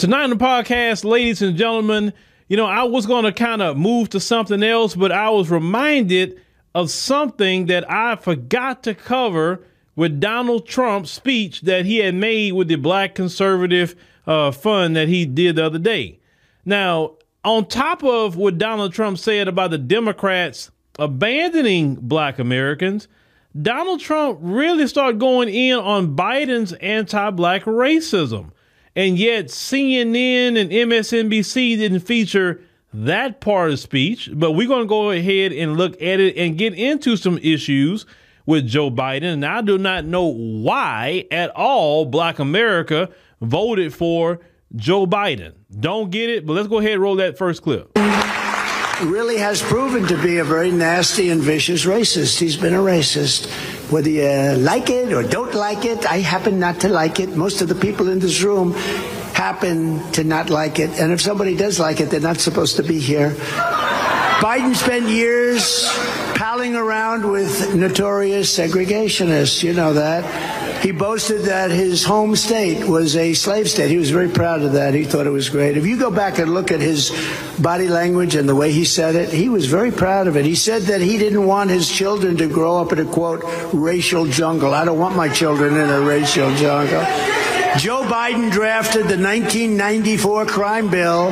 Tonight on the podcast, ladies and gentlemen, you know, I was going to kind of move to something else, but I was reminded of something that I forgot to cover with Donald Trump's speech that he had made with the Black Conservative uh, Fund that he did the other day. Now, on top of what Donald Trump said about the Democrats abandoning black Americans, Donald Trump really started going in on Biden's anti black racism. And yet, CNN and MSNBC didn't feature that part of speech. But we're going to go ahead and look at it and get into some issues with Joe Biden. And I do not know why at all Black America voted for Joe Biden. Don't get it, but let's go ahead and roll that first clip. Really has proven to be a very nasty and vicious racist. He's been a racist. Whether you like it or don't like it, I happen not to like it. Most of the people in this room happen to not like it. And if somebody does like it, they're not supposed to be here. Biden spent years palling around with notorious segregationists. You know that. He boasted that his home state was a slave state. He was very proud of that. He thought it was great. If you go back and look at his body language and the way he said it, he was very proud of it. He said that he didn't want his children to grow up in a quote, racial jungle. I don't want my children in a racial jungle. Joe Biden drafted the 1994 crime bill,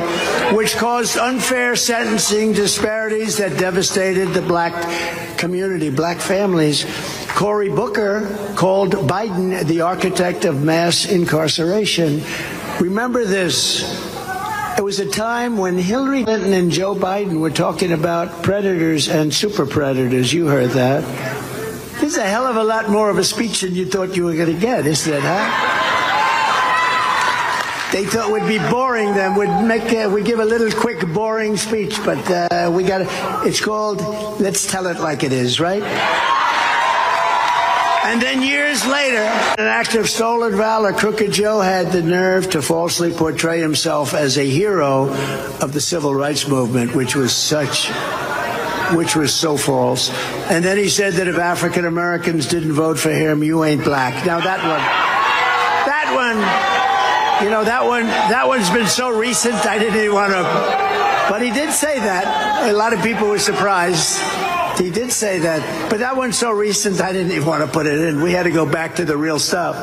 which caused unfair sentencing disparities that devastated the black community, black families. Cory Booker called Biden the architect of mass incarceration. Remember this. It was a time when Hillary Clinton and Joe Biden were talking about predators and super predators. You heard that. This is a hell of a lot more of a speech than you thought you were going to get, isn't it, huh? They thought would be boring then. Would make uh, we give a little quick boring speech but uh, we got it's called let's tell it like it is right? And then years later an act of stolen valor crooked joe had the nerve to falsely portray himself as a hero of the civil rights movement which was such which was so false. And then he said that if african americans didn't vote for him you ain't black. Now that one that one you know that one that one's been so recent I didn't even want to but he did say that. A lot of people were surprised he did say that but that one's so recent I didn't even want to put it in we had to go back to the real stuff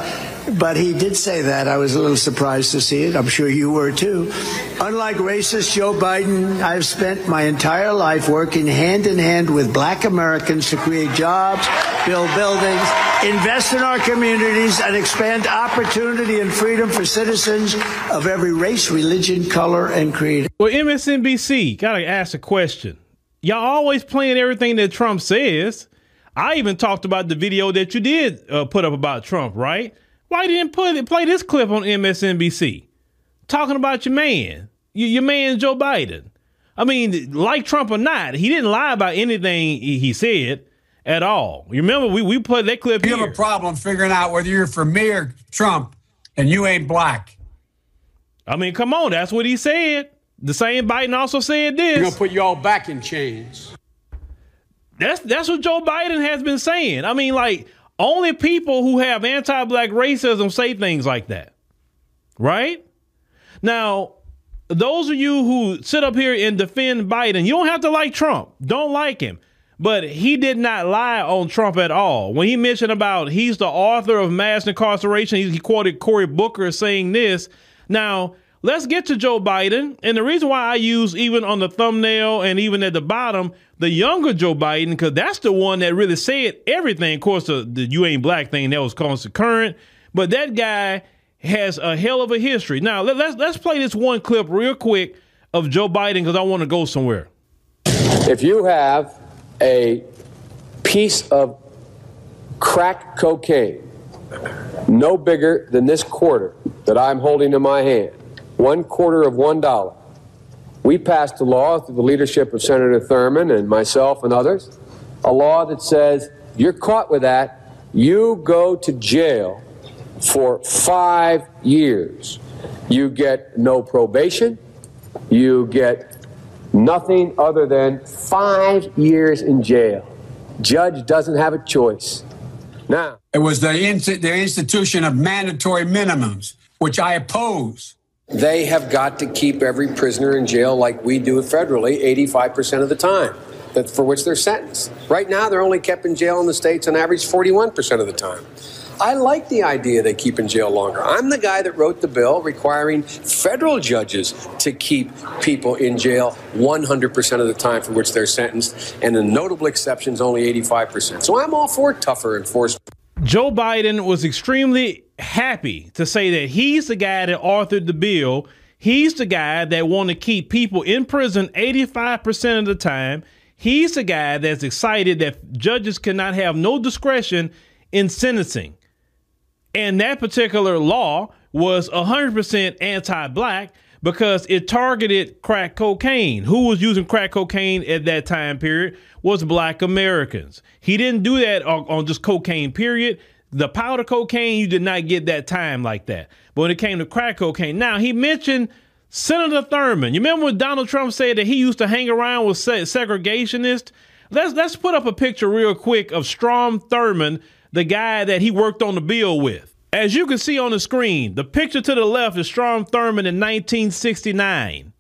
but he did say that I was a little surprised to see it I'm sure you were too unlike racist Joe Biden I've spent my entire life working hand in hand with black Americans to create jobs build buildings invest in our communities and expand opportunity and freedom for citizens of every race, religion, color, and creed. Well, MSNBC, gotta ask a question. Y'all always playing everything that Trump says. I even talked about the video that you did uh, put up about Trump, right? Why didn't put it, play this clip on MSNBC? Talking about your man, your, your man Joe Biden. I mean, like Trump or not, he didn't lie about anything he said at all. You remember we, we played that clip You here. have a problem figuring out whether you're for me or Trump and you ain't black. I mean, come on, that's what he said. The same Biden also said this. We're gonna put you all back in chains. That's that's what Joe Biden has been saying. I mean, like only people who have anti-black racism say things like that. Right? Now, those of you who sit up here and defend Biden, you don't have to like Trump. Don't like him. But he did not lie on Trump at all. When he mentioned about he's the author of mass incarceration, he, he quoted Cory Booker saying this. Now, let's get to Joe Biden. And the reason why I use even on the thumbnail and even at the bottom, the younger Joe Biden, because that's the one that really said everything. Of course, the, the you ain't black thing that was constant current. But that guy has a hell of a history. Now, let, let's let's play this one clip real quick of Joe Biden because I want to go somewhere. If you have a piece of crack cocaine no bigger than this quarter that I'm holding in my hand, one quarter of one dollar. We passed a law through the leadership of Senator Thurmond and myself and others, a law that says you're caught with that, you go to jail for five years. You get no probation, you get nothing other than five years in jail. Judge doesn't have a choice. Now, It was the, the institution of mandatory minimums, which I oppose. They have got to keep every prisoner in jail like we do federally 85% of the time that for which they're sentenced. Right now, they're only kept in jail in the states on average 41% of the time. I like the idea they keep in jail longer. I'm the guy that wrote the bill requiring federal judges to keep people in jail 100% of the time for which they're sentenced, and the notable exceptions only 85%. So I'm all for tougher enforcement. Joe Biden was extremely happy to say that he's the guy that authored the bill. He's the guy that want to keep people in prison 85% of the time. He's the guy that's excited that judges cannot have no discretion in sentencing. And that particular law was 100% anti black because it targeted crack cocaine. Who was using crack cocaine at that time period was black Americans. He didn't do that on, on, just cocaine, period. The powder cocaine, you did not get that time like that. But when it came to crack cocaine, now he mentioned Senator Thurmond. You remember when Donald Trump said that he used to hang around with segregationists? Let's let's put up a picture real quick of Strom Thurmond, the guy that he worked on the bill with. As you can see on the screen, the picture to the left is Strom Thurmond in 1969.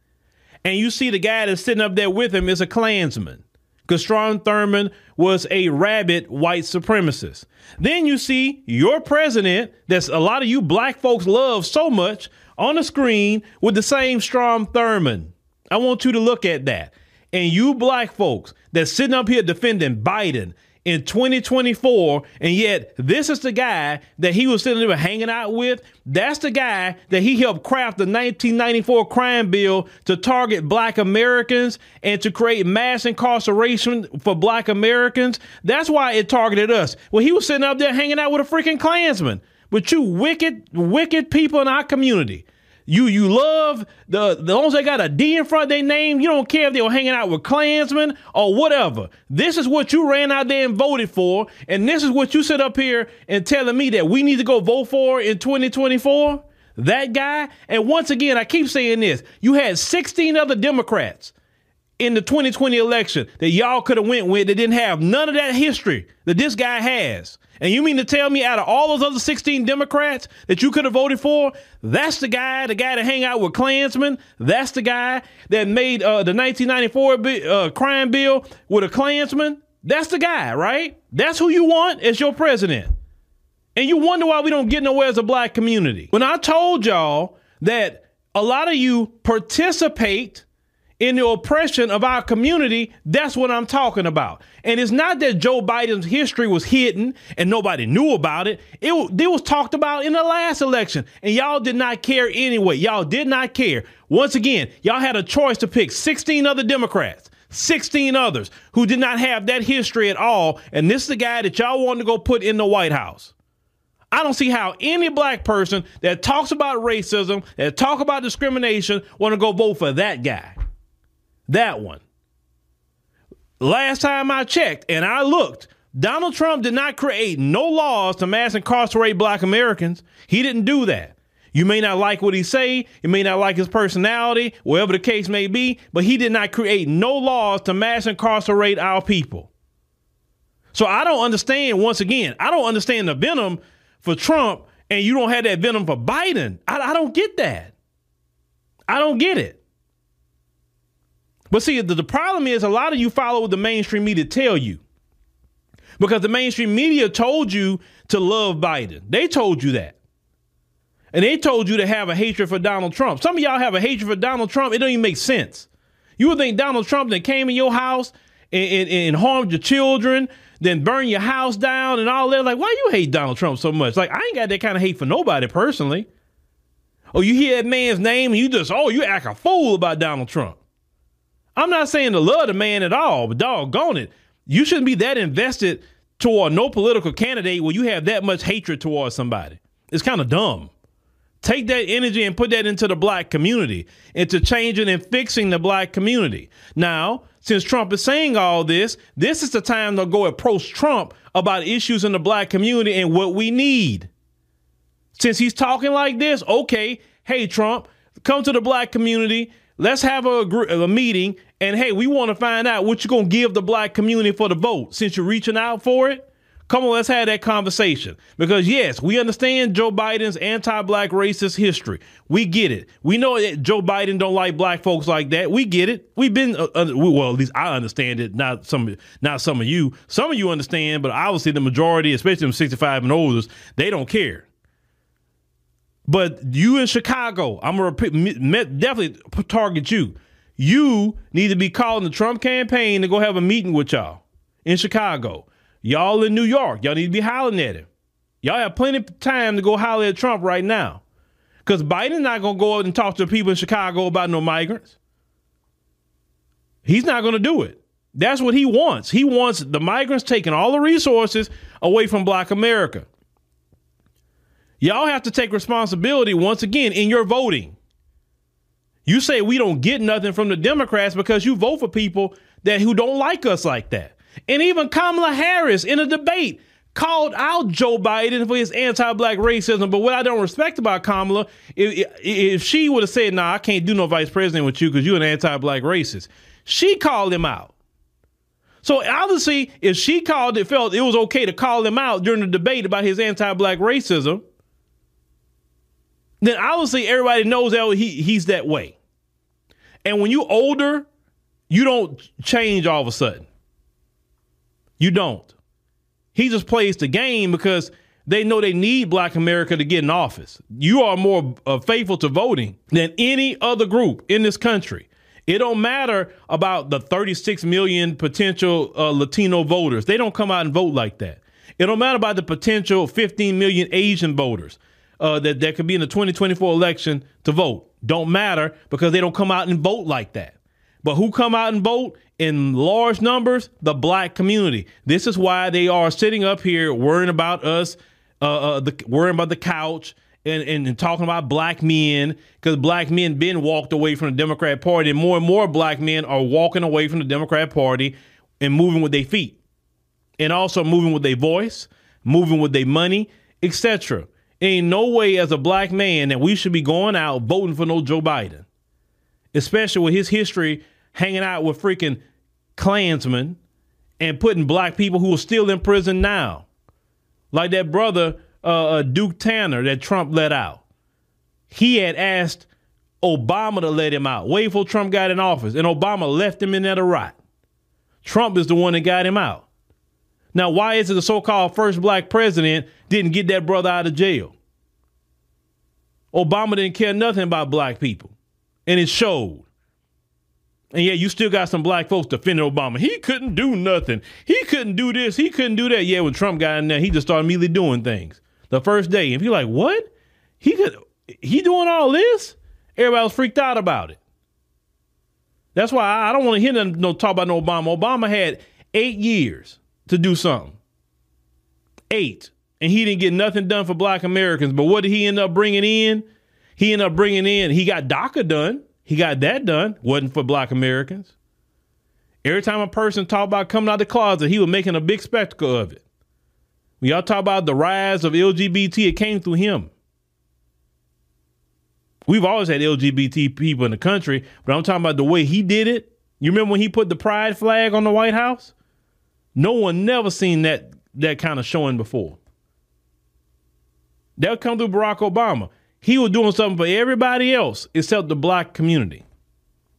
And you see the guy that's sitting up there with him is a Klansman. Because Strom Thurmond was a rabid white supremacist. Then you see your president, that's a lot of you black folks love so much, on the screen with the same Strom Thurmond. I want you to look at that. And you black folks that's sitting up here defending Biden in 2024, and yet this is the guy that he was sitting there hanging out with. That's the guy that he helped craft the 1994 crime bill to target black Americans and to create mass incarceration for black Americans. That's why it targeted us. Well, he was sitting up there hanging out with a freaking Klansman, with you wicked, wicked people in our community. You you love the the ones that got a D in front of their name. You don't care if they were hanging out with Klansmen or whatever. This is what you ran out there and voted for, and this is what you sit up here and telling me that we need to go vote for in 2024. That guy. And once again, I keep saying this: you had 16 other Democrats in the 2020 election that y'all could have went with that didn't have none of that history that this guy has. And you mean to tell me out of all those other 16 Democrats that you could have voted for, that's the guy, the guy that hang out with Klansmen, that's the guy that made uh, the 1994 bi- uh, crime bill with a Klansman? That's the guy, right? That's who you want as your president. And you wonder why we don't get nowhere as a black community. When I told y'all that a lot of you participate in the oppression of our community, that's what I'm talking about. And it's not that Joe Biden's history was hidden and nobody knew about it. It, it was talked about in the last election, and y'all did not care anyway. Y'all did not care. Once again, y'all had a choice to pick 16 other Democrats. 16 others who did not have that history at all. And this is the guy that y'all wanted to go put in the White House. I don't see how any black person that talks about racism, that talk about discrimination, want to go vote for that guy. That one. Last time I checked and I looked, Donald Trump did not create no laws to mass incarcerate black Americans. He didn't do that. You may not like what he say, you may not like his personality, whatever the case may be, but he did not create no laws to mass incarcerate our people. So I don't understand, once again, I don't understand the venom for Trump and you don't have that venom for Biden. I, I don't get that. I don't get it. But see, the, the problem is a lot of you follow what the mainstream media tell you. Because the mainstream media told you to love Biden. They told you that. And they told you to have a hatred for Donald Trump. Some of y'all have a hatred for Donald Trump. It don't even make sense. You would think Donald Trump that came in your house and, and, and harmed your children, then burn your house down and all that. Like, why you hate Donald Trump so much? Like, I ain't got that kind of hate for nobody personally. Oh, you hear that man's name and you just, oh, you act a fool about Donald Trump. I'm not saying to love the man at all, but doggone it, you shouldn't be that invested toward no political candidate where you have that much hatred towards somebody. It's kind of dumb. Take that energy and put that into the black community, into changing and fixing the black community. Now, since Trump is saying all this, this is the time to go approach Trump about issues in the black community and what we need. Since he's talking like this, okay, hey, Trump, come to the black community. Let's have a, a meeting and hey, we want to find out what you're going to give the black community for the vote since you're reaching out for it. Come on, let's have that conversation. Because yes, we understand Joe Biden's anti-black racist history. We get it. We know that Joe Biden don't like black folks like that. We get it. We've been uh, uh, well, at least I understand it. Not some, not some of you. Some of you understand, but obviously the majority, especially them 65 and older, they don't care. But you in Chicago, I'm gonna definitely target you. You need to be calling the Trump campaign to go have a meeting with y'all in Chicago. Y'all in New York, y'all need to be hollering at him. Y'all have plenty of time to go holler at Trump right now. Because Biden's not going to go out and talk to the people in Chicago about no migrants. He's not going to do it. That's what he wants. He wants the migrants taking all the resources away from black America. Y'all have to take responsibility once again in your voting. You say we don't get nothing from the Democrats because you vote for people that who don't like us like that. And even Kamala Harris in a debate called out Joe Biden for his anti-black racism. But what I don't respect about Kamala, if, if she would have said, "Nah, I can't do no vice president with you because you're an anti-black racist," she called him out. So obviously, if she called it, felt it was okay to call him out during the debate about his anti-black racism, then obviously everybody knows that he, he's that way. And when you older, you don't change all of a sudden. You don't. He just plays the game because they know they need black America to get in office. You are more uh, faithful to voting than any other group in this country. It don't matter about the 36 million potential uh, Latino voters. They don't come out and vote like that. It don't matter about the potential 15 million Asian voters uh, that, that could be in the 2024 election to vote. Don't matter because they don't come out and vote like that. But who come out and vote in large numbers? The black community. This is why they are sitting up here worrying about us, uh, uh, the, worrying about the couch and, and, and talking about black men because black men been walked away from the Democrat Party, and more and more black men are walking away from the Democrat Party and moving with their feet, and also moving with their voice, moving with their money, etc. Ain't no way as a black man that we should be going out voting for no Joe Biden, especially with his history hanging out with freaking Klansmen and putting black people who are still in prison now, like that brother uh, uh, Duke Tanner that Trump let out. He had asked Obama to let him out way before Trump got in office, and Obama left him in there to rot. Trump is the one that got him out. Now, why is it the so-called first black president didn't get that brother out of jail? Obama didn't care nothing about black people, and it showed. And yet you still got some black folks defending Obama. He couldn't do nothing. He couldn't do this. He couldn't do that. Yeah, when Trump got in there, he just started immediately doing things. The first day. And you're like, what? He could he doing all this? Everybody was freaked out about it. That's why I, don't want to hear no talk about no Obama. Obama had eight years to do something. Eight. And he didn't get nothing done for black Americans. But what did he end up bringing in? He ended up bringing in, he got DACA done. He got that done. Wasn't for black Americans. Every time a person talked about coming out the closet, he was making a big spectacle of it. When y'all talk about the rise of LGBT, it came through him. We've always had LGBT people in the country, but I'm talking about the way he did it. You remember when he put the pride flag on the White House? No one never seen that that kind of showing before. That'll come through Barack Obama he was doing something for everybody else except the black community,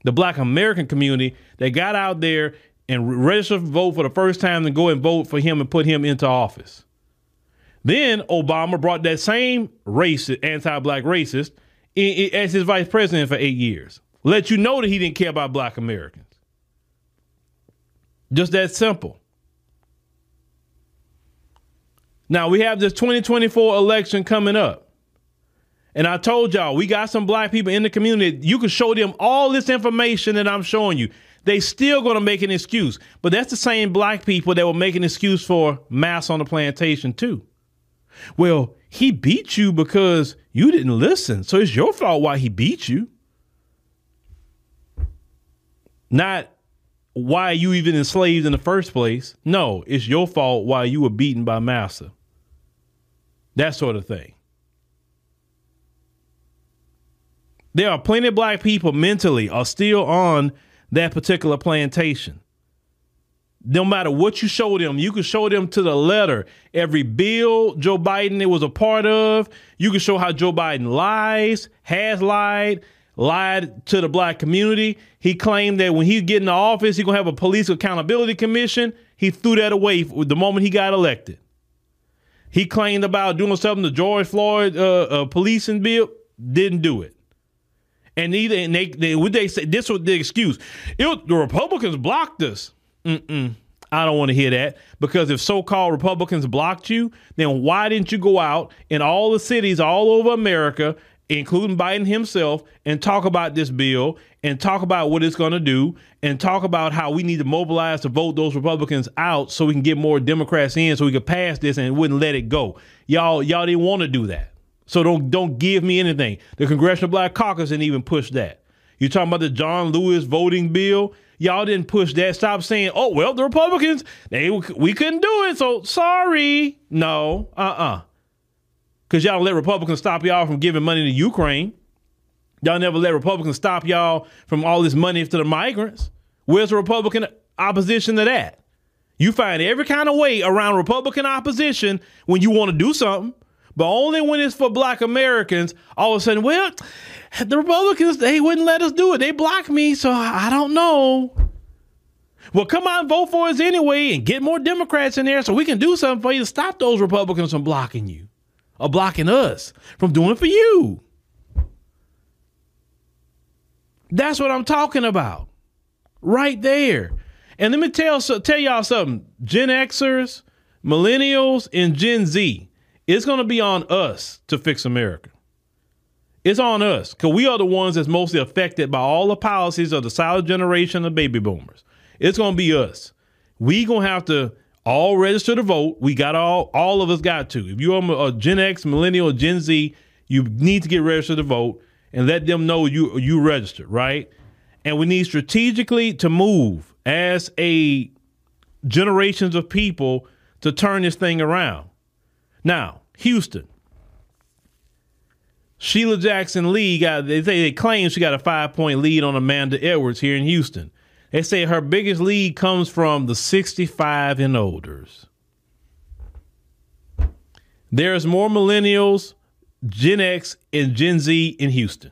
the black American community that got out there and registered to vote for the first time and go and vote for him and put him into office. Then Obama brought that same racist, anti-black racist, as his vice president for eight years. Let you know that he didn't care about black Americans. Just that simple. Now we have this 2024 election coming up. And I told y'all, we got some black people in the community. You can show them all this information that I'm showing you. They still gonna make an excuse. But that's the same black people that will make an excuse for mass on the plantation too. Well, he beat you because you didn't listen. So it's your fault why he beat you. Not why you even enslaved in the first place. No, it's your fault why you were beaten by massa. That sort of thing. There are plenty of black people mentally are still on that particular plantation. No matter what you show them, you can show them to the letter every bill Joe Biden it was a part of. You can show how Joe Biden lies, has lied, lied to the black community. He claimed that when he get in the office, he's gonna have a police accountability commission. He threw that away the moment he got elected. He claimed about doing something to George Floyd uh, uh, policing bill, didn't do it. And either and they, they would they say this was the excuse. It, the Republicans blocked us. Mm-mm. I don't want to hear that because if so-called Republicans blocked you, then why didn't you go out in all the cities all over America, including Biden himself, and talk about this bill and talk about what it's going to do and talk about how we need to mobilize to vote those Republicans out so we can get more Democrats in so we could pass this and wouldn't let it go. Y'all y'all didn't want to do that. So don't don't give me anything. The Congressional Black Caucus didn't even push that. You talking about the John Lewis voting bill? Y'all didn't push that. Stop saying, "Oh well, the Republicans they we couldn't do it." So sorry. No, uh, uh-uh. uh, because y'all let Republicans stop y'all from giving money to Ukraine. Y'all never let Republicans stop y'all from all this money to the migrants. Where's the Republican opposition to that? You find every kind of way around Republican opposition when you want to do something, but only when it's for black Americans, all of a sudden, well, the Republicans, they wouldn't let us do it. They blocked me, so I don't know. Well, come on, vote for us anyway and get more Democrats in there so we can do something for you to stop those Republicans from blocking you or blocking us from doing it for you. That's what I'm talking about. Right there. And let me tell tell y'all something. Gen Xers, millennials, and Gen Z, it's going to be on us to fix America. It's on us because we are the ones that's mostly affected by all the policies of the silent generation of baby boomers. It's going to be us. We going to have to all register to vote. We got all, all of us got to. If you're a Gen X, millennial, Gen Z, you need to get registered to vote and let them know you you registered, right? And we need strategically to move as a generations of people to turn this thing around. Now, Houston, Sheila Jackson Lee got they say they claim she got a five point lead on Amanda Edwards here in Houston. They say her biggest lead comes from the 65 and olders. There's more millennials, Gen X, and Gen Z in Houston.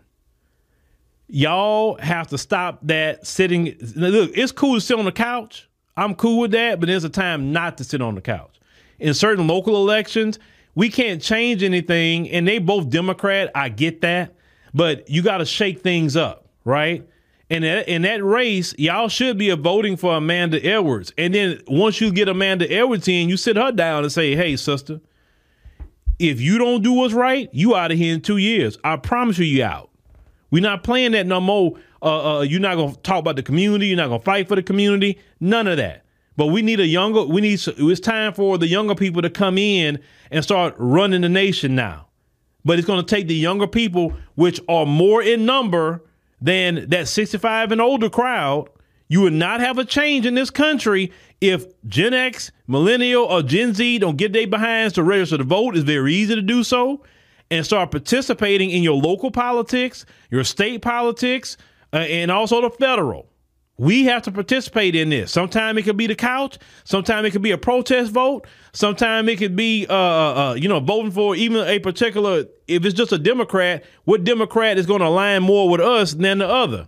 Y'all have to stop that sitting. Look, it's cool to sit on the couch. I'm cool with that, but there's a time not to sit on the couch. In certain local elections, we can't change anything, and they both Democrat. I get that, but you got to shake things up, right? And in that race, y'all should be voting for Amanda Edwards. And then once you get Amanda Edwards in, you sit her down and say, "Hey, sister, if you don't do what's right, you out of here in two years. I promise you, you out. We're not playing that no more. Uh, uh, you're not gonna talk about the community. You're not gonna fight for the community. None of that. But we need a younger. We need. It's time for the younger people to come in and start running the nation now. But it's going to take the younger people, which are more in number than that 65 and older crowd. You would not have a change in this country if Gen X, Millennial, or Gen Z don't get their behinds to register to vote. It's very easy to do so and start participating in your local politics, your state politics, uh, and also the federal. We have to participate in this. Sometimes it could be the couch. Sometimes it could be a protest vote. Sometimes it could be, uh, uh, uh, you know, voting for even a particular. If it's just a Democrat, what Democrat is going to align more with us than the other?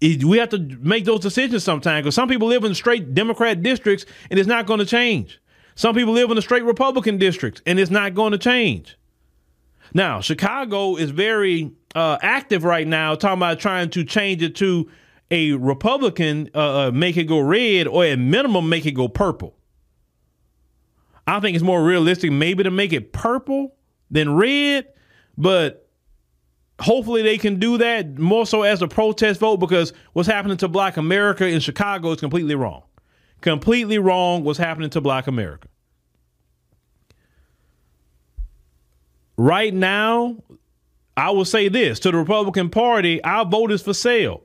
We have to make those decisions sometimes because some people live in straight Democrat districts and it's not going to change. Some people live in the straight Republican districts and it's not going to change. Now, Chicago is very uh, active right now, talking about trying to change it to a Republican uh, uh, make it go red or at minimum make it go purple. I think it's more realistic maybe to make it purple than red, but hopefully they can do that more so as a protest vote because what's happening to black America in Chicago is completely wrong. Completely wrong what's happening to black America. Right now, I will say this to the Republican Party, our vote is for sale.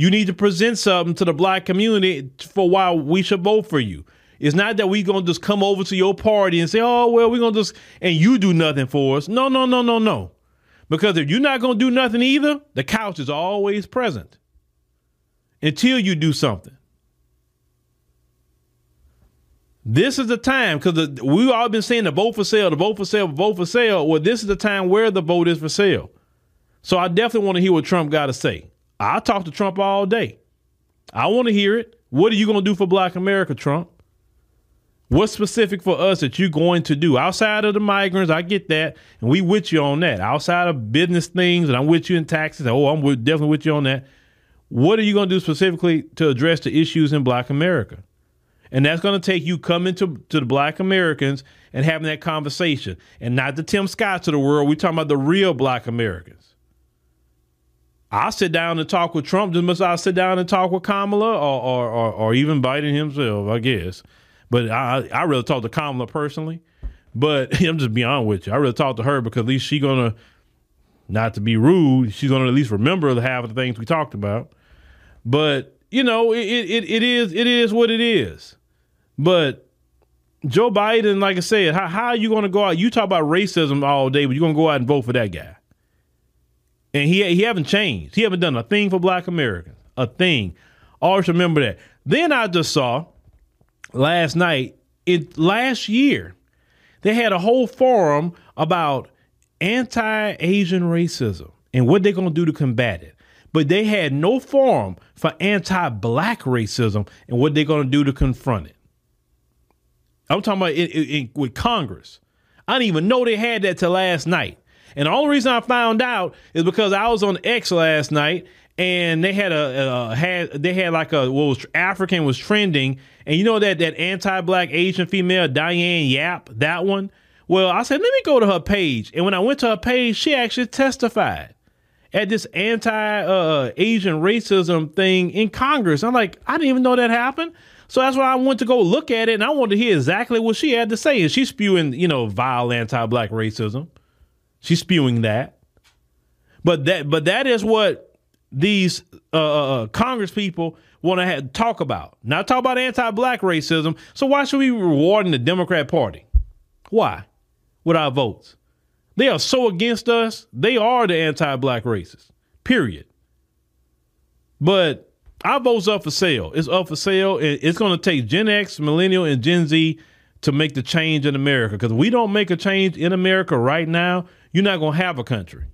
You need to present something to the black community for why we should vote for you. It's not that we're gonna just come over to your party and say, "Oh, well, we're gonna just," and you do nothing for us. No, no, no, no, no. Because if you're not gonna do nothing either, the couch is always present until you do something. This is the time because we've all been saying the vote for sale, the vote for sale, vote for sale. Well, this is the time where the vote is for sale. So I definitely want to hear what Trump got to say. I talk to Trump all day. I want to hear it. What are you going to do for Black America, Trump? What's specific for us that you're going to do outside of the migrants? I get that, and we with you on that. Outside of business things, and I'm with you in taxes. Oh, I'm with, definitely with you on that. What are you going to do specifically to address the issues in Black America? And that's going to take you coming to, to the Black Americans and having that conversation, and not the Tim Scotts of the world. We're talking about the real Black Americans. I'll sit down and talk with Trump just as I'll sit down and talk with Kamala or, or, or, or even Biden himself, I guess. But I I really talk to Kamala personally. But I'm just beyond with you. I really talk to her because at least she's gonna, not to be rude, she's gonna at least remember the half of the things we talked about. But you know, it it, it is it is what it is. But Joe Biden, like I said, how how are you gonna go out? You talk about racism all day, but you're gonna go out and vote for that guy. And he he haven't changed. He haven't done a thing for Black Americans. A thing. Always remember that. Then I just saw last night, it last year, they had a whole forum about anti-Asian racism and what they're going to do to combat it. But they had no forum for anti-black racism and what they're going to do to confront it. I'm talking about it, it, it, with Congress. I didn't even know they had that till last night. And the only reason I found out is because I was on X last night and they had a, a had they had like a what was African was trending, and you know that that anti-black Asian female Diane Yap that one. Well, I said let me go to her page, and when I went to her page, she actually testified at this anti-Asian uh, racism thing in Congress. I'm like, I didn't even know that happened. So that's why I went to go look at it, and I wanted to hear exactly what she had to say. And she's spewing, you know, vile anti-black racism. She's spewing that. But that, but that is what these uh, uh, uh Congress people want to talk about. Not talk about anti-black racism. So why should we be rewarding the Democrat Party? Why? With our votes. They are so against us. They are the anti-black racists. Period. But our vote's up for sale. It's up for sale. It's going to take Gen X, Millennial, and Gen Z to make the change in America. Because we don't make a change in America right now, you're not going to have a country.